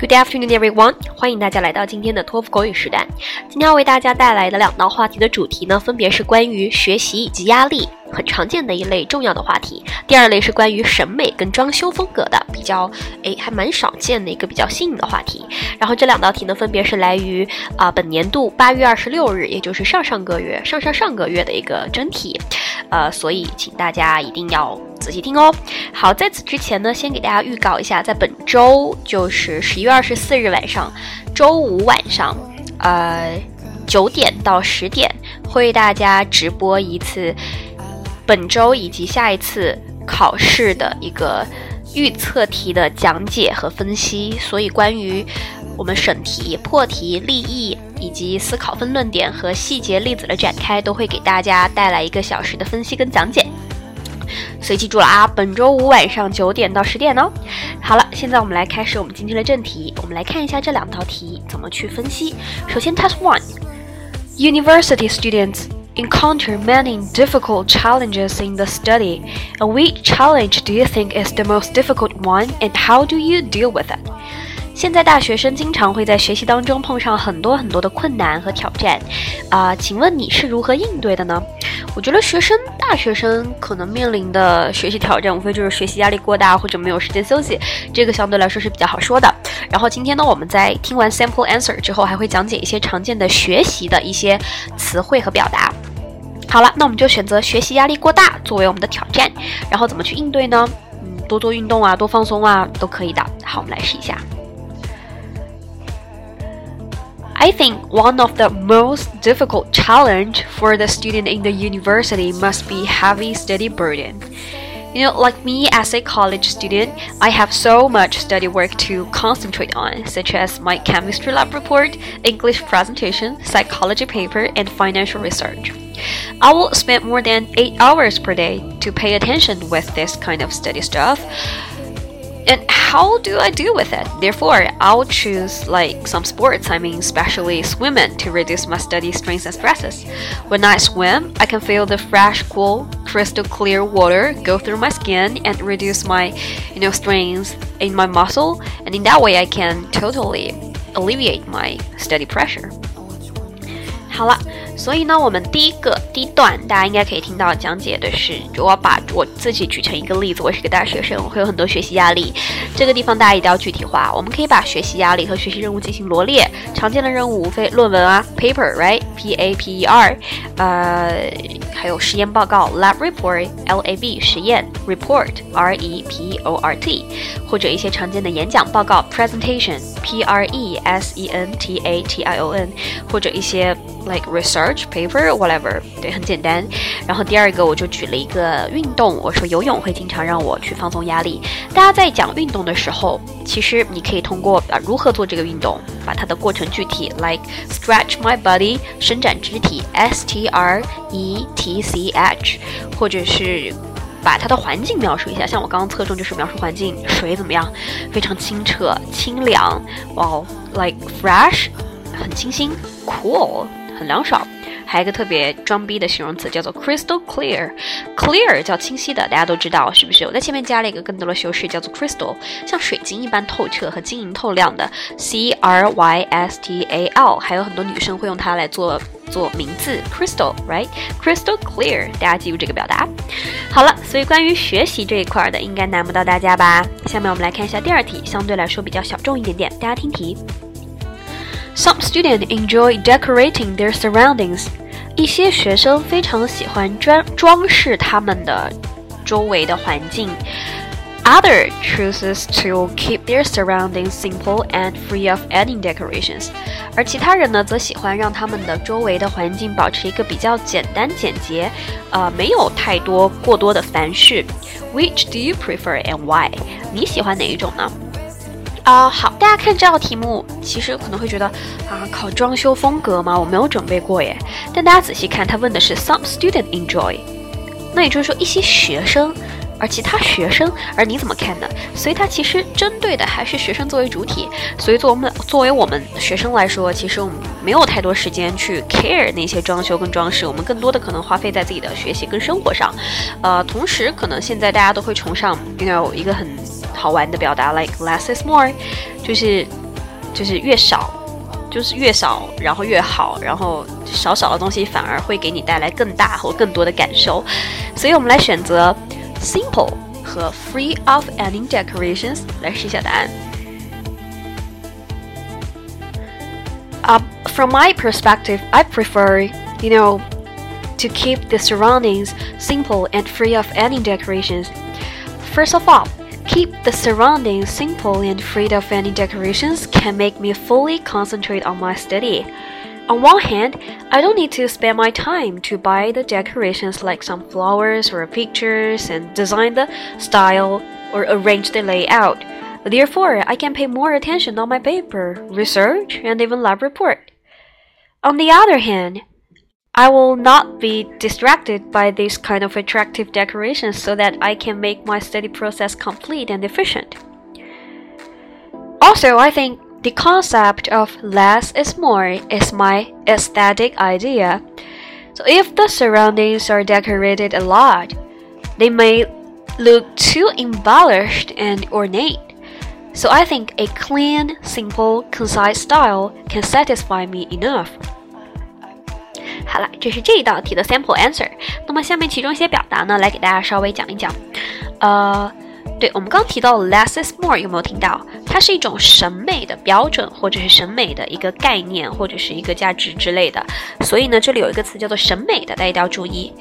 Good afternoon, everyone！欢迎大家来到今天的托福口语时段。今天要为大家带来的两道话题的主题呢，分别是关于学习以及压力，很常见的一类重要的话题。第二类是关于审美跟装修风格的，比较诶还蛮少见的一个比较新颖的话题。然后这两道题呢，分别是来于啊本年度八月二十六日，也就是上上个月、上上上个月的一个真题。呃，所以请大家一定要仔细听哦。好，在此之前呢，先给大家预告一下，在本周就是十一月二十四日晚上，周五晚上，呃，九点到十点会为大家直播一次本周以及下一次考试的一个预测题的讲解和分析。所以，关于我们审题、破题、立意。以及思考分论点和细节例子的展开，都会给大家带来一个小时的分析跟讲解。所以记住了啊，本周五晚上九点到十点哦。好了，现在我们来开始我们今天的正题。我们来看一下这两道题怎么去分析。首先，Task One：University students encounter many difficult challenges in the study. a which challenge do you think is the most difficult one, and how do you deal with it? 现在大学生经常会在学习当中碰上很多很多的困难和挑战，啊，请问你是如何应对的呢？我觉得学生大学生可能面临的学习挑战，无非就是学习压力过大或者没有时间休息，这个相对来说是比较好说的。然后今天呢，我们在听完 sample answer 之后，还会讲解一些常见的学习的一些词汇和表达。好了，那我们就选择学习压力过大作为我们的挑战，然后怎么去应对呢？嗯，多做运动啊，多放松啊，都可以的。好，我们来试一下。I think one of the most difficult challenge for the student in the university must be heavy study burden. You know, like me as a college student, I have so much study work to concentrate on, such as my chemistry lab report, English presentation, psychology paper, and financial research. I will spend more than 8 hours per day to pay attention with this kind of study stuff. And how do I deal with it? Therefore, I'll choose like some sports, I mean, especially swimming, to reduce my study strains and stresses. When I swim, I can feel the fresh, cool, crystal clear water go through my skin and reduce my, you know, strains in my muscle, and in that way, I can totally alleviate my study pressure. 好了。所以呢，我们第一个第一段，大家应该可以听到讲解的是，我把我自己举成一个例子，我是个大学生，我会有很多学习压力。这个地方大家一定要具体化。我们可以把学习压力和学习任务进行罗列。常见的任务无非论文啊，paper，right，p a p e r，呃，还有实验报告，lab report，l a b，实验，report，r e p o r t，或者一些常见的演讲报告，presentation，p r e s e n t a t i o n，或者一些 like research。Burch paper whatever，对，很简单。然后第二个，我就举了一个运动，我说游泳会经常让我去放松压力。大家在讲运动的时候，其实你可以通过啊如何做这个运动，把它的过程具体，like stretch my body，伸展肢体，s t r e t c h，或者是把它的环境描述一下。像我刚刚侧重就是描述环境，水怎么样，非常清澈、清凉，哇，like fresh，很清新，cool，很凉爽。还有一个特别装逼的形容词叫做 crystal clear，clear 叫清晰的，大家都知道是不是？我在前面加了一个更多的修饰，叫做 crystal，像水晶一般透彻和晶莹透亮的 c r y s t a l，还有很多女生会用它来做做名字 crystal，right？crystal clear，大家记住这个表达。好了，所以关于学习这一块的，应该难不到大家吧？下面我们来看一下第二题，相对来说比较小众一点点，大家听题。Some students enjoy decorating their surroundings. 一些学生非常喜欢装装饰他们的周围的环境。Other chooses to keep their surroundings simple and free of any decorations. 而其他人呢，则喜欢让他们的周围的环境保持一个比较简单简洁，呃，没有太多过多的繁饰。Which do you prefer and why? 你喜欢哪一种呢？ 啊，好，大家看这道题目，其实可能会觉得啊，考装修风格吗？我没有准备过耶。但大家仔细看，他问的是 some student enjoy，那也就是说一些学生，而其他学生，而你怎么看呢？所以它其实针对的还是学生作为主体。所以作我们作为我们学生来说，其实我们没有太多时间去 care 那些装修跟装饰，我们更多的可能花费在自己的学习跟生活上。呃，同时可能现在大家都会崇尚，you know 一个很。好玩的表达，like less is more，就是 就是越少，就是越少，然后越好，然后少少的东西反而会给你带来更大或更多的感受。所以我们来选择 simple 和 free of any decorations 来试一下答案。Uh, from my perspective, I prefer, you know, to keep the surroundings simple and free of any decorations. First of all, keep the surroundings simple and free of any decorations can make me fully concentrate on my study. On one hand, I don't need to spend my time to buy the decorations like some flowers or pictures and design the style or arrange the layout. Therefore, I can pay more attention on my paper, research, and even lab report. On the other hand, I will not be distracted by these kind of attractive decorations so that I can make my study process complete and efficient. Also, I think the concept of less is more is my aesthetic idea. So if the surroundings are decorated a lot, they may look too embellished and ornate. So I think a clean, simple, concise style can satisfy me enough. 好了，这是这一道题的 sample answer。那么下面其中一些表达呢，来给大家稍微讲一讲。呃，对我们刚提到 less is more，有没有听到？它是一种审美的标准，或者是审美的一个概念，或者是一个价值之类的。所以呢，这里有一个词叫做审美的，大家一定要注意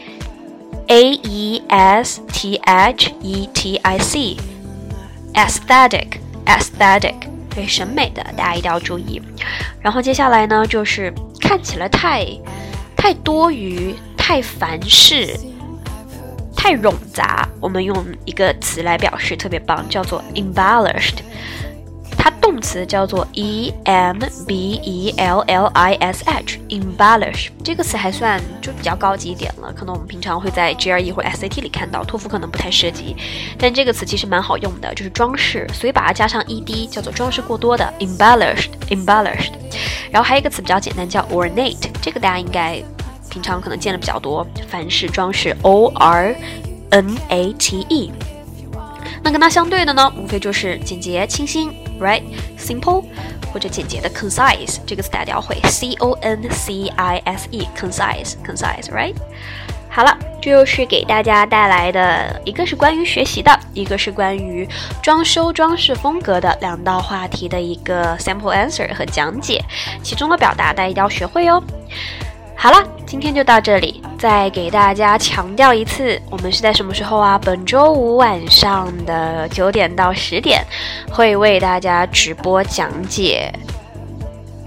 ，a e s t h e t i c，aesthetic，aesthetic，对，审美的，大家一定要注意。然后接下来呢，就是看起来太。太多余、太繁饰、太冗杂，我们用一个词来表示，特别棒，叫做 embellished。词叫做 e m b e l l i s h，embellish 这个词还算就比较高级一点了，可能我们平常会在 GRE 或 SAT 里看到，托福可能不太涉及。但这个词其实蛮好用的，就是装饰，所以把它加上 ed 叫做装饰过多的 embellished，embellished。然后还有一个词比较简单，叫 ornate，这个大家应该平常可能见的比较多，凡是装饰 o r n a t e。那跟它相对的呢，无非就是简洁清新，right？simple，或者简洁的 concise，这个词大家要会 c o n c i s e，concise，concise，right？好了，这就是给大家带来的一个是关于学习的，一个是关于装修装饰风格的两道话题的一个 sample answer 和讲解，其中的表达大家一定要学会哦。好了，今天就到这里，再给大家强调一次，我们是在什么时候啊？本周五晚上的九点到十点，会为大家直播讲解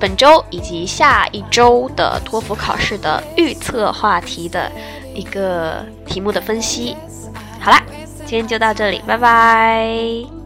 本周以及下一周的托福考试的预测话题的。一个题目的分析。好啦，今天就到这里，拜拜。